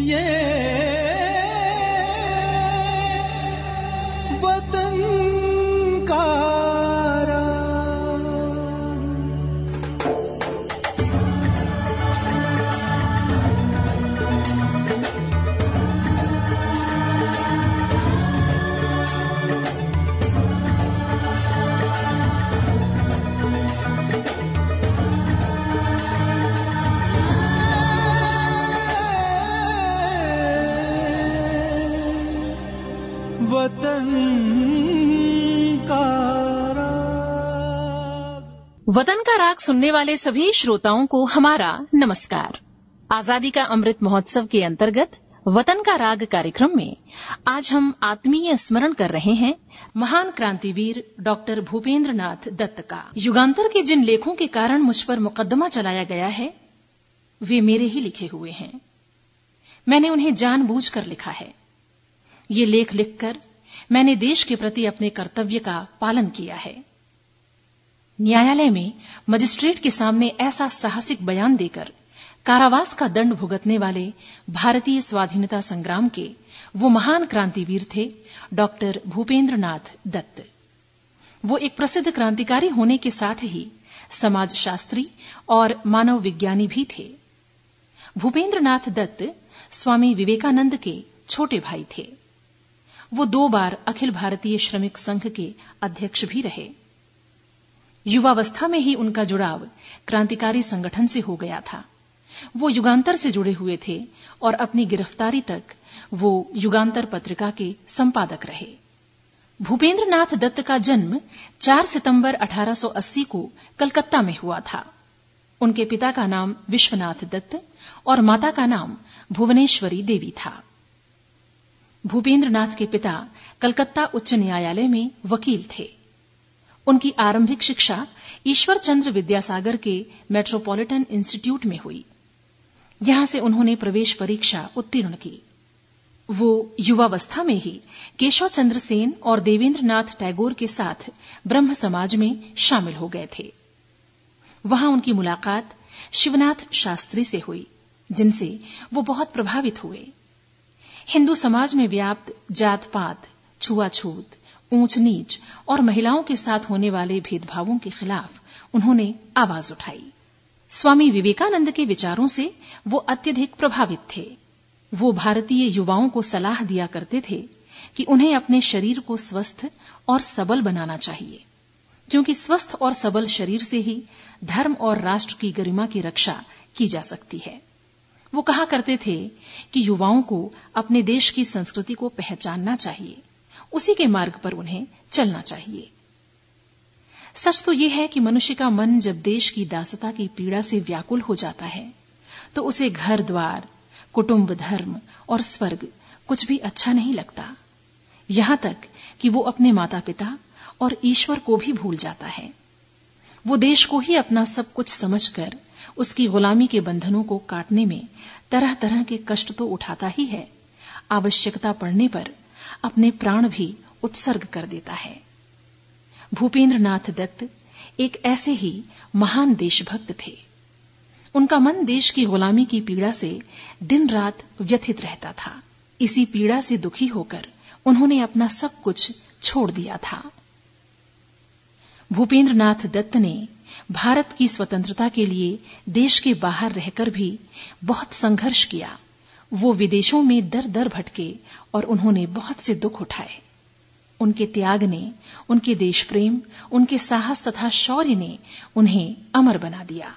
ये वतन का राग सुनने वाले सभी श्रोताओं को हमारा नमस्कार। आज़ादी का अमृत महोत्सव के अंतर्गत वतन का राग कार्यक्रम में आज हम आत्मीय स्मरण कर रहे हैं महान क्रांतिवीर डॉक्टर भूपेंद्र नाथ दत्त का। युगांतर के जिन लेखों के कारण मुझ पर मुकदमा चलाया गया है, वे मेरे ही लिखे हुए हैं। मैंने उन्हें जानबूझकर लिखा है। ये लेख लिखकर मैंने देश के प्रति अपने कर्तव्य का पालन किया है। न्यायालय में मजिस्ट्रेट के सामने ऐसा साहसिक बयान देकर कारावास का दंड भुगतने वाले भारतीय स्वाधीनता संग्राम के वो महान क्रांतिवीर थे, डॉक्टर भूपेंद्र दत्त। वो एक प्रसिद्ध क्रांतिकारी होने के साथ ही समाजशास्त्री और मानव विज्ञानी भी थे। भूपेंद्र नाथ दत्त स्वामी विवेकानंद के छोटे भाई थे। वो दो बार अखिल भारतीय श्रमिक संघ के अध्यक्ष भी रहे। युवावस्था में ही उनका जुड़ाव क्रांतिकारी संगठन से हो गया था। वो युगांतर से जुड़े हुए थे और अपनी गिरफ्तारी तक वो युगांतर पत्रिका के संपादक रहे। भूपेंद्र नाथ दत्त का जन्म 4 सितंबर 1880 को कलकत्ता में हुआ था। उनके पिता का नाम विश्वनाथ दत्त और माता का नाम भुवनेश्वरी देवी था। भूपेंद्र नाथ के पिता कलकत्ता उच्च न्यायालय में वकील थे। उनकी आरंभिक शिक्षा ईश्वर चंद्र विद्यासागर के मेट्रोपॉलिटन इंस्टीट्यूट में हुई। यहाँ से उन्होंने प्रवेश परीक्षा उत्तीर्ण की। वो युवावस्था में ही केशव चंद्र सेन और देवेंद्र नाथ टैगोर के साथ ब्रह्म समाज में शामिल हो गए थे। वहाँ उनकी मुलाकात शिवनाथ शास्त्री से हुई, जिनसे वो बहुत प्रभावित हुए। हिंदू समाज में व्याप्त जात पात छुआछूत ऊंच नीच और महिलाओं के साथ होने वाले भेदभावों के खिलाफ उन्होंने आवाज़ उठाई। स्वामी विवेकानंद के विचारों से वो अत्यधिक प्रभावित थे। वो भारतीय युवाओं को सलाह दिया करते थे कि उन्हें अपने शरीर को स्वस्थ और सबल बनाना चाहिए, क्योंकि स्वस्थ और सबल शरीर से ही धर्म और राष्ट्र की गरिमा की रक्षा की जा सकती है। वो कहा करते थे कि युवाओं को अपने देश की संस्कृति को पहचानना चाहिए उसी के मार्ग पर उन्हें चलना चाहिए। सच तो यह है कि मनुष्य का मन जब देश की दासता की पीड़ा से व्याकुल हो जाता है तो उसे घर द्वार, कुटुंब धर्म और स्वर्ग कुछ भी अच्छा नहीं लगता। यहाँ तक कि वो अपने माता पिता और ईश्वर को भी भूल जाता है। वो देश को ही अपना सब कुछ समझकर उसकी गुलामी के बंधनों को काटने में तरह तरह के कष्ट तो उठाता ही है। आवश्यकता पड़ने पर अपने प्राण भी उत्सर्ग कर देता है। भूपेंद्र नाथ दत्त एक ऐसे ही महान देशभक्त थे। उनका मन देश की गुलामी की पीड़ा से दिन रात व्यथित रहता था। इसी पीड़ा से दुखी होकर उन्होंने अपना सब कुछ छोड़ दिया था। भूपेंद्र नाथ दत्त ने भारत की स्वतंत्रता के लिए देश के बाहर रहकर भी बहुत संघर्ष किया। वो विदेशों में दर दर भटके और उन्होंने बहुत से दुख उठाए। उनके त्याग ने, उनके देश प्रेम उनके साहस तथा शौर्य ने उन्हें अमर बना दिया।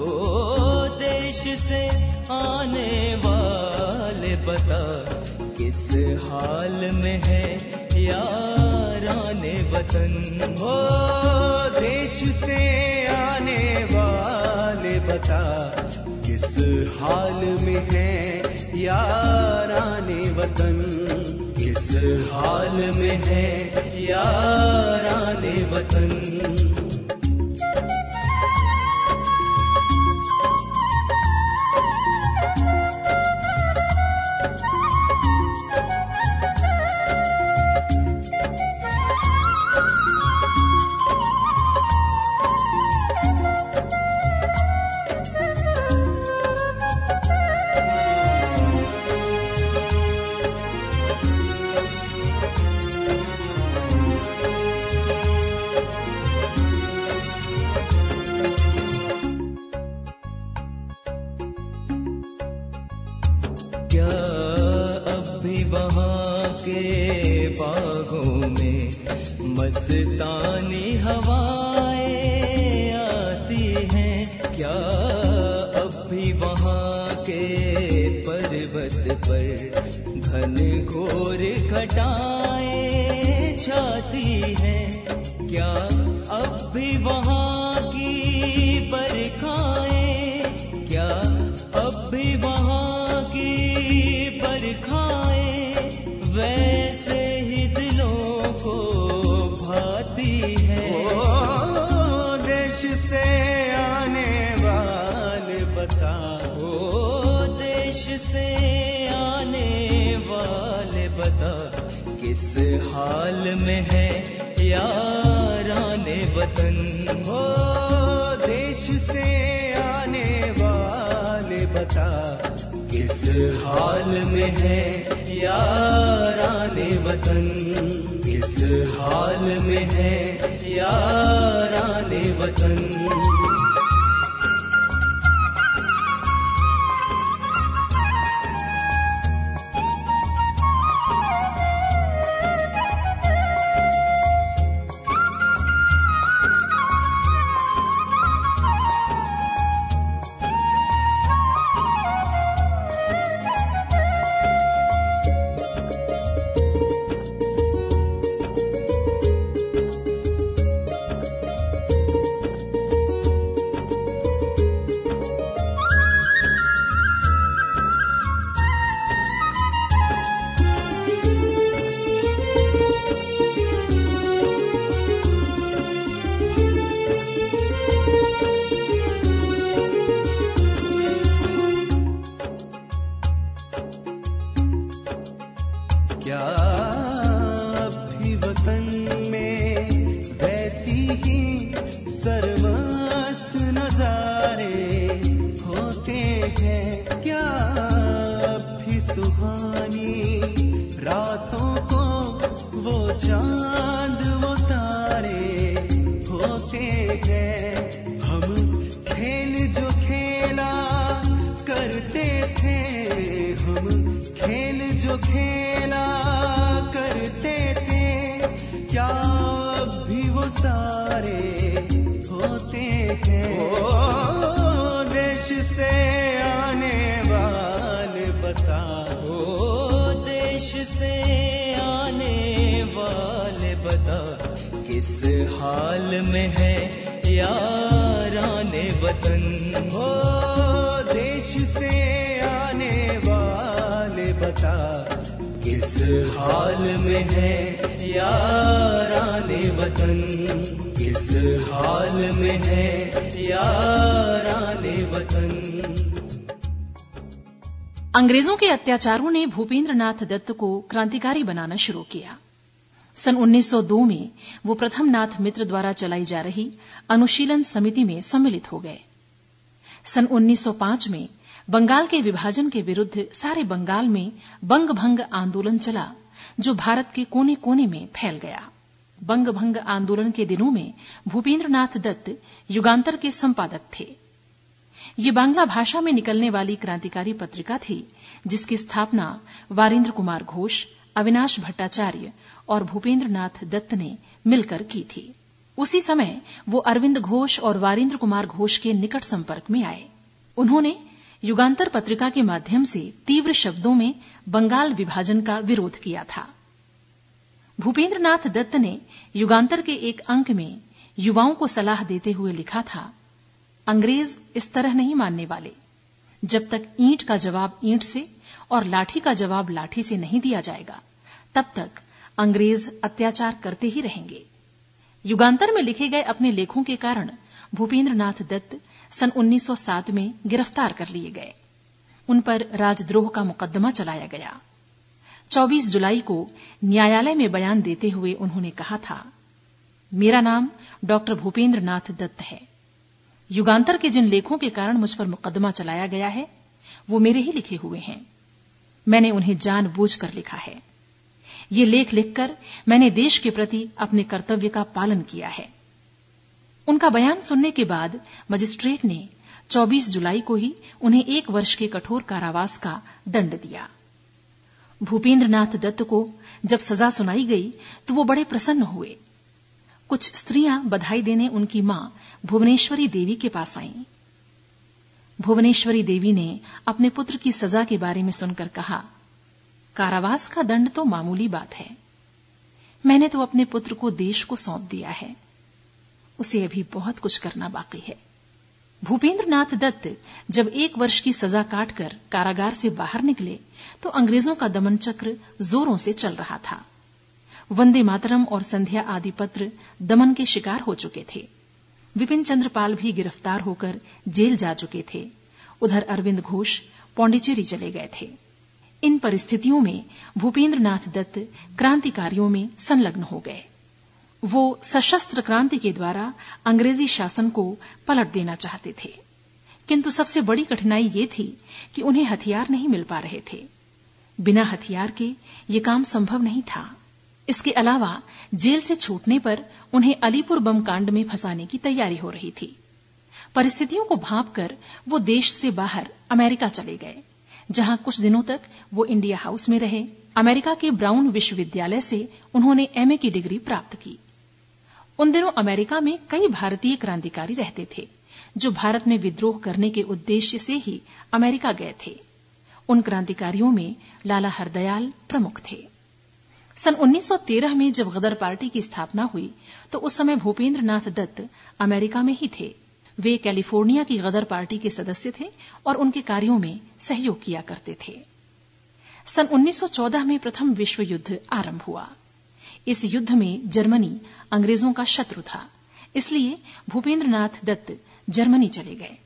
ओ देश से आने वाले बता किस हाल में है याराने वतन। ओ देश से आने वाले बता किस हाल में है याराने वतन। किस हाल में है याराने वतन। भाती है। ओ देश से आने वाले बता ओ देश से आने वाले बता किस हाल में है याराने वतन? ओ देश से आने वाले बता किस हाल में है याराने वतन? हाल में है याराने वतन। वो हाल में है याराने वतन। ओ देश से आने वाले बता, किस हाल में है याराने वतन? किस हाल में है याराने वतन? अंग्रेज़ों के अत्याचारों ने भूपेंद्र नाथ दत्त को क्रांतिकारी बनाना शुरू किया। सन 1902 में वो प्रथम नाथ मित्र द्वारा चलाई जा रही अनुशीलन समिति में सम्मिलित हो गए। सन 1905 में बंगाल के विभाजन के विरुद्ध सारे बंगाल में बंग भंग आंदोलन चला, जो भारत के कोने कोने में फैल गया। बंग भंग आंदोलन के दिनों में भूपेंद्र नाथ दत्त युगांतर के संपादक थे। ये बांग्ला भाषा में निकलने वाली क्रांतिकारी पत्रिका थी, जिसकी स्थापना वारिंद्र कुमार घोष, अविनाश भट्टाचार्य और भूपेंद्र दत्त ने मिलकर की थी। उसी समय वो अरविंद घोष और वारिंद्र कुमार घोष के निकट संपर्क में आए। उन्होंने युगांतर पत्रिका के माध्यम से तीव्र शब्दों में बंगाल विभाजन का विरोध किया था। भूपेंद्र दत्त ने युगांतर के एक अंक में युवाओं को सलाह देते हुए लिखा था, अंग्रेज़ इस तरह नहीं मानने वाले। जब तक ईंट का जवाब ईंट से और लाठी का जवाब लाठी से नहीं दिया जाएगा, तब तक अंग्रेज़ अत्याचार करते ही रहेंगे। युगांतर में लिखे गए अपने लेखों के कारण भूपेंद्र नाथ दत्त सन 1907 में गिरफ़्तार कर लिए गए। उन पर राजद्रोह का मुकदमा चलाया गया। 24 जुलाई को न्यायालय में बयान देते हुए उन्होंने कहा था, मेरा नाम डॉक्टर भूपेंद्र नाथ दत्त है। युगांतर के जिन लेखों के कारण मुझ पर मुकदमा चलाया गया है, वो मेरे ही लिखे हुए हैं। मैंने उन्हें जानबूझकर लिखा है। ये लेख लिखकर मैंने देश के प्रति अपने कर्तव्य का पालन किया है। उनका बयान सुनने के बाद मजिस्ट्रेट ने 24 जुलाई को ही उन्हें एक वर्ष के कठोर कारावास का दंड दिया। भूपेंद्र नाथ दत्त को जब सजा सुनाई गई तो वो बड़े प्रसन्न हुए। कुछ स्त्रियाँ बधाई देने उनकी माँ भुवनेश्वरी देवी के पास आईं। भुवनेश्वरी देवी ने अपने पुत्र की सजा के बारे में सुनकर कहा कारावास का दंड तो मामूली बात है। मैंने तो अपने पुत्र को देश को सौंप दिया है। उसे अभी बहुत कुछ करना बाकी है। भूपेंद्र नाथ दत्त जब एक वर्ष की सजा काटकर कारागार से बाहर निकले तो अंग्रेज़ों का दमन चक्र जोरों से चल रहा था। वंदे मातरम और संध्या आदि पत्र दमन के शिकार हो चुके थे। विपिन चंद्रपाल भी गिरफ़्तार होकर जेल जा चुके थे। उधर अरविंद घोष, पौंडीचेरी चले गए थे। इन परिस्थितियों में भूपेंद्र नाथ दत्त क्रांतिकारियों में संलग्न हो गए। वो सशस्त्र क्रांति के द्वारा अंग्रेज़ी शासन को पलट देना चाहते थे। किंतु सबसे बड़ी कठिनाई ये थी कि उन्हें हथियार नहीं मिल पा रहे थे। बिना हथियार के ये काम संभव नहीं था। इसके अलावा जेल से छूटने पर उन्हें अलीपुर बम कांड में फंसाने की तैयारी हो रही थी। परिस्थितियों को भांप कर वो देश से बाहर अमेरिका चले गए। जहाँ कुछ दिनों तक वो इंडिया हाउस में रहे। अमेरिका के ब्राउन विश्वविद्यालय से उन्होंने एमए की डिग्री प्राप्त की। उन दिनों अमेरिका में कई भारतीय क्रांतिकारी रहते थे, जो भारत में विद्रोह करने के उद्देश्य से ही अमेरिका गए थे। उन क्रांतिकारियों में लाला हरदयाल प्रमुख थे। सन 1913 में जब गदर पार्टी की स्थापना हुई तो उस समय भूपेंद्र नाथ दत्त अमेरिका में ही थे। वे कैलिफ़ोर्निया की गदर पार्टी के सदस्य थे और उनके कार्यों में सहयोग किया करते थे। सन 1914 में प्रथम विश्व युद्ध आरंभ हुआ। इस युद्ध में जर्मनी अंग्रेज़ों का शत्रु था, इसलिए भूपेंद्र नाथ दत्त जर्मनी चले गए।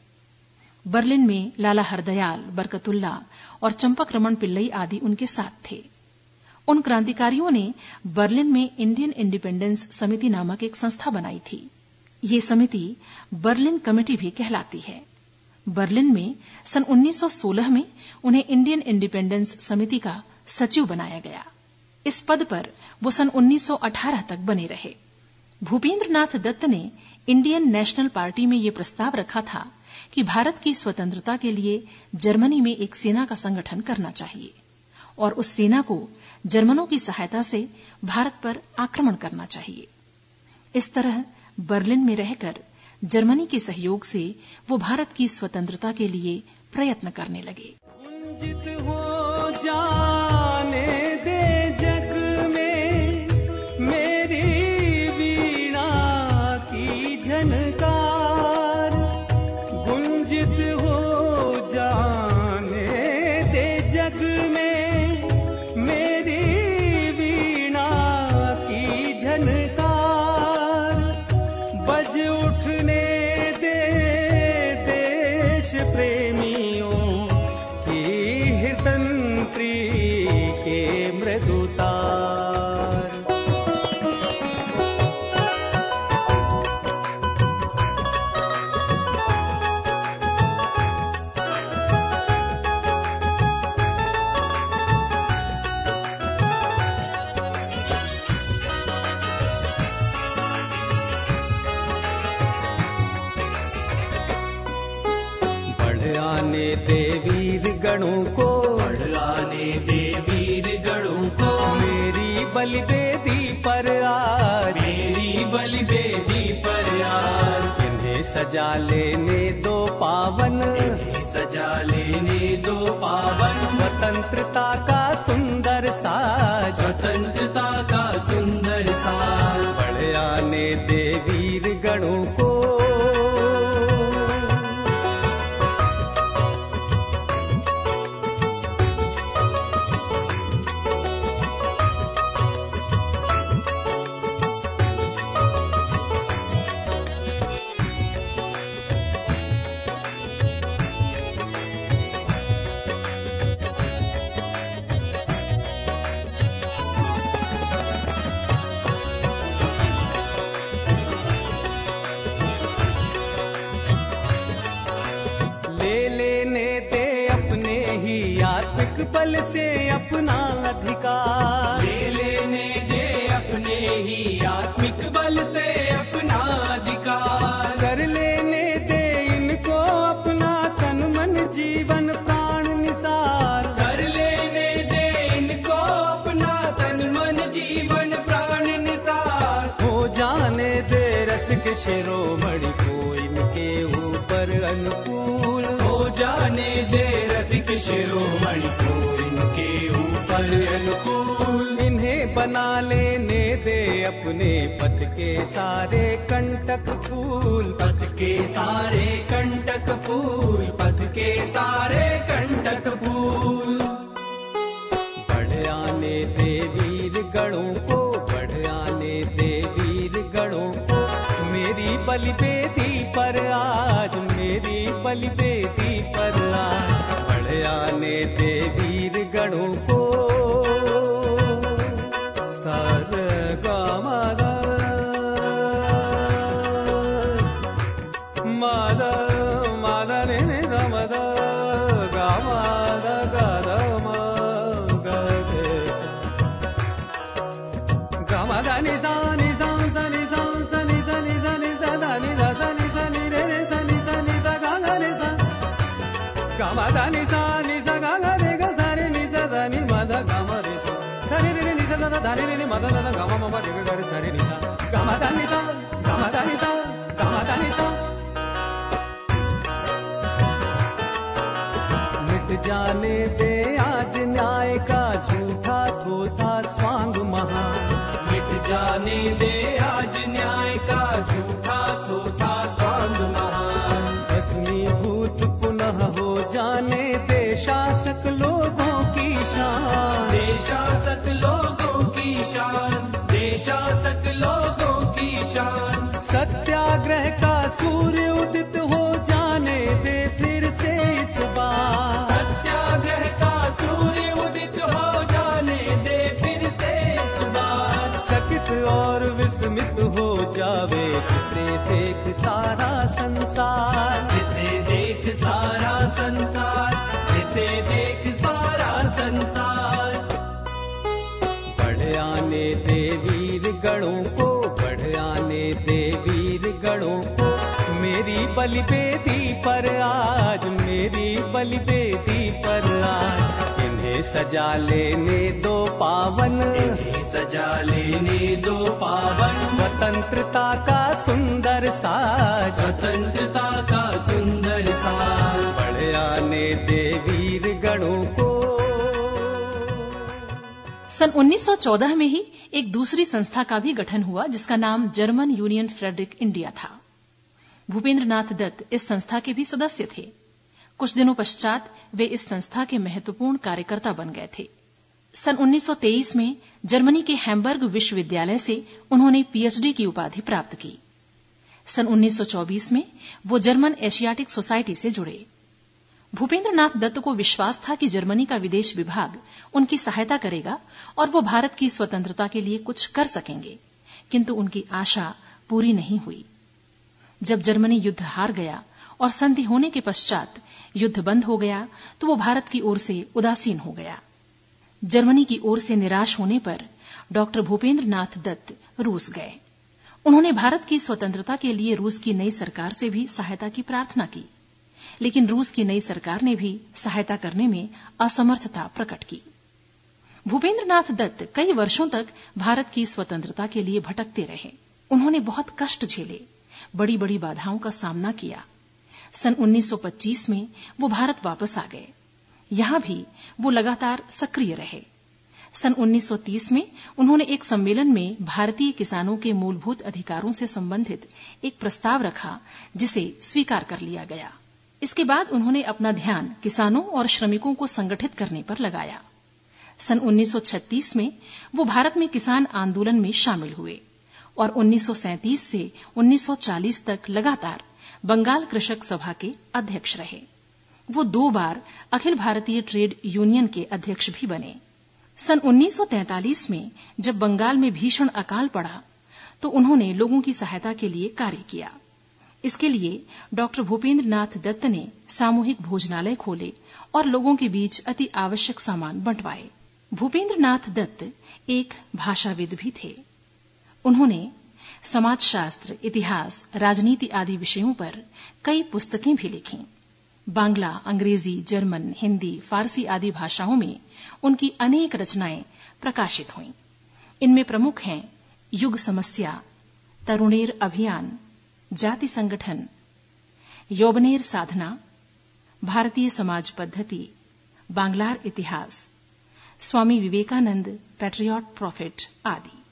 बर्लिन में लाला हरदयाल बरकतुल्ला और चंपक रमन पिल्लई आदि उनके साथ थे। उन क्रांतिकारियों ने बर्लिन में इंडियन इंडिपेंडेंस समिति नामक एक संस्था बनाई थी। ये समिति बर्लिन कमेटी भी कहलाती है। बर्लिन में सन 1916 में उन्हें इंडियन इंडिपेंडेंस समिति का सचिव बनाया गया। इस पद पर वो सन 1918 तक बने रहे। भूपेंद्र नाथ दत्त ने इंडियन नेशनल पार्टी में ये प्रस्ताव रखा था कि भारत की स्वतंत्रता के लिए जर्मनी में एक सेना का संगठन करना चाहिए और उस सेना को जर्मनों की सहायता से भारत पर आक्रमण करना चाहिए। इस तरह बर्लिन में रहकर जर्मनी के सहयोग से वो भारत की स्वतंत्रता के लिए प्रयत्न करने लगे। सजा लेने दो पावन स्वतंत्रता का सुंदर साज। स्वतंत्रता शिरोमणि को इनके ऊपर अनुकूल इन्हें बना लेने दे अपने पथ के सारे कंटक फूल। पथ के सारे कंटक फूल पथ के सारे कंटक फूल। बढ़ आने दे वीर गणों को बढ़ आने दे वीर गणों को। मेरी बलि बेदी पर आज मेरी बलि बेदी पर द नि सा ग म द नि सा मिट जाने दे आज न्याय का झूठा थोथा स्वांग महा मिट जाने दे आज देशासक लोगों की शान। सत्याग्रह का सूर्य उदित हो जाने दे फिर से इस बार। सत्याग्रह का सूर्य उदित हो जाने दे फिर से इस बार। चकित और विस्मित हो जावे जिसे देख सारा संसार। जिसे देख सारा संसार जिसे देख सारा संसार। बढ़ आने दे वीर गणों को बढ़ आने दे वीर गणों को। मेरी बलि बेदी पर आज मेरी बलि बेदी पर आज। इन्हें सजा लेने दो पावन। इन्हें सजा लेने दो पावन। स्वतंत्रता का सुंदर साज। स्वतंत्रता का सुंदर साज। बढ़ आने दे वीर गणों को। सन 1914 में ही एक दूसरी संस्था का भी गठन हुआ, जिसका नाम जर्मन यूनियन फ्रेडरिक इंडिया था। भूपेंद्र नाथ दत्त इस संस्था के भी सदस्य थे। कुछ दिनों पश्चात वे इस संस्था के महत्वपूर्ण कार्यकर्ता बन गए थे। सन 1923 में जर्मनी के हैम्बर्ग विश्वविद्यालय से उन्होंने पीएचडी की उपाधि प्राप्त की। सन 1924 में वो जर्मन एशियाटिक सोसाइटी से जुड़े। भूपेंद्र नाथ दत्त को विश्वास था कि जर्मनी का विदेश विभाग उनकी सहायता करेगा और वो भारत की स्वतंत्रता के लिए कुछ कर सकेंगे। किंतु उनकी आशा पूरी नहीं हुई। जब जर्मनी युद्ध हार गया और संधि होने के पश्चात युद्ध बंद हो गया तो वो भारत की ओर से उदासीन हो गया। जर्मनी की ओर से निराश होने पर डॉक्टर भूपेंद्र नाथ दत्त रूस गए। उन्होंने भारत की स्वतंत्रता के लिए रूस की नई सरकार से भी सहायता की प्रार्थना की। लेकिन रूस की नई सरकार ने भी सहायता करने में असमर्थता प्रकट की। भूपेंद्र नाथ दत्त कई वर्षों तक भारत की स्वतंत्रता के लिए भटकते रहे। उन्होंने बहुत कष्ट झेले बड़ी बड़ी बाधाओं का सामना किया। सन 1925 में वो भारत वापस आ गए। यहाँ भी वो लगातार सक्रिय रहे। सन 1930 में उन्होंने एक सम्मेलन में भारतीय किसानों के मूलभूत अधिकारों से संबंधित एक प्रस्ताव रखा, जिसे स्वीकार कर लिया गया। इसके बाद उन्होंने अपना ध्यान किसानों और श्रमिकों को संगठित करने पर लगाया। सन 1936 में वो भारत में किसान आंदोलन में शामिल हुए और 1937 से 1940 तक लगातार बंगाल कृषक सभा के अध्यक्ष रहे। वो दो बार अखिल भारतीय ट्रेड यूनियन के अध्यक्ष भी बने। सन 1943 में जब बंगाल में भीषण अकाल पड़ा तो उन्होंने लोगों की सहायता के लिए कार्य किया। इसके लिए डॉक्टर भूपेंद्र नाथ दत्त ने सामूहिक भोजनालय खोले और लोगों के बीच अति आवश्यक सामान बंटवाए। भूपेंद्र नाथ दत्त एक भाषाविद भी थे। उन्होंने समाजशास्त्र, इतिहास, राजनीति आदि विषयों पर कई पुस्तकें भी लिखी। बांग्ला, अंग्रेज़ी, जर्मन, हिंदी, फारसी आदि भाषाओं में उनकी अनेक रचनाएँ प्रकाशित हुईं। इनमें प्रमुख हैं युग समस्या, तरुणेर अभियान जाति संगठन यौवनेर साधना, भारतीय समाज पद्धति, बांग्लार इतिहास, स्वामी विवेकानंद पैट्रियट प्रॉफिट आदि।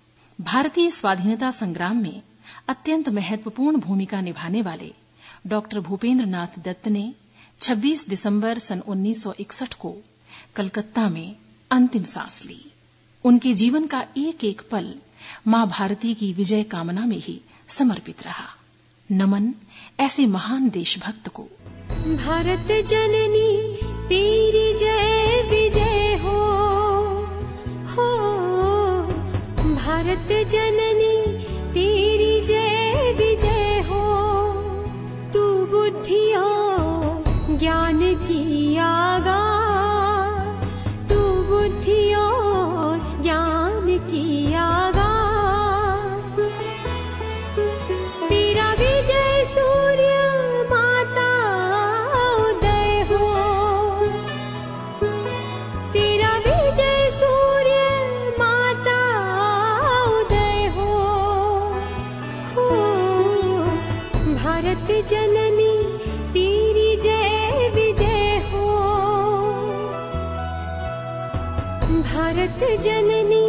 भारतीय स्वाधीनता संग्राम में अत्यंत महत्वपूर्ण भूमिका निभाने वाले डॉक्टर भूपेंद्र नाथ दत्त ने 26 दिसंबर सन 1961 को कलकत्ता में अंतिम सांस ली। उनके जीवन का एक एक पल माँ भारती की विजय कामना में ही समर्पित रहा। नमन ऐसे महान देशभक्त को। भारत जननी तेरी जय विजय हो। हो भारत जननी। भारत जननी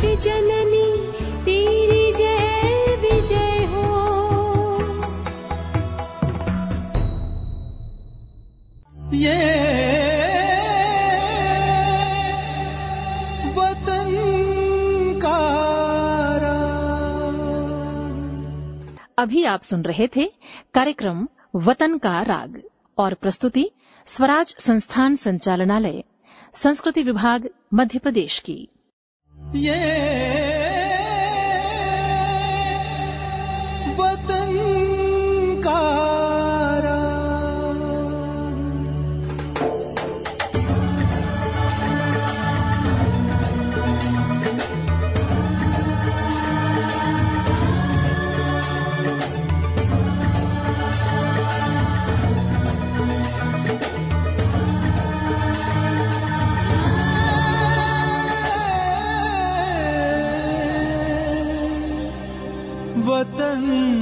अभी आप सुन रहे थे कार्यक्रम वतन का राग और प्रस्तुति स्वराज संस्थान संचालनालय संस्कृति विभाग मध्य प्रदेश की। ये वतन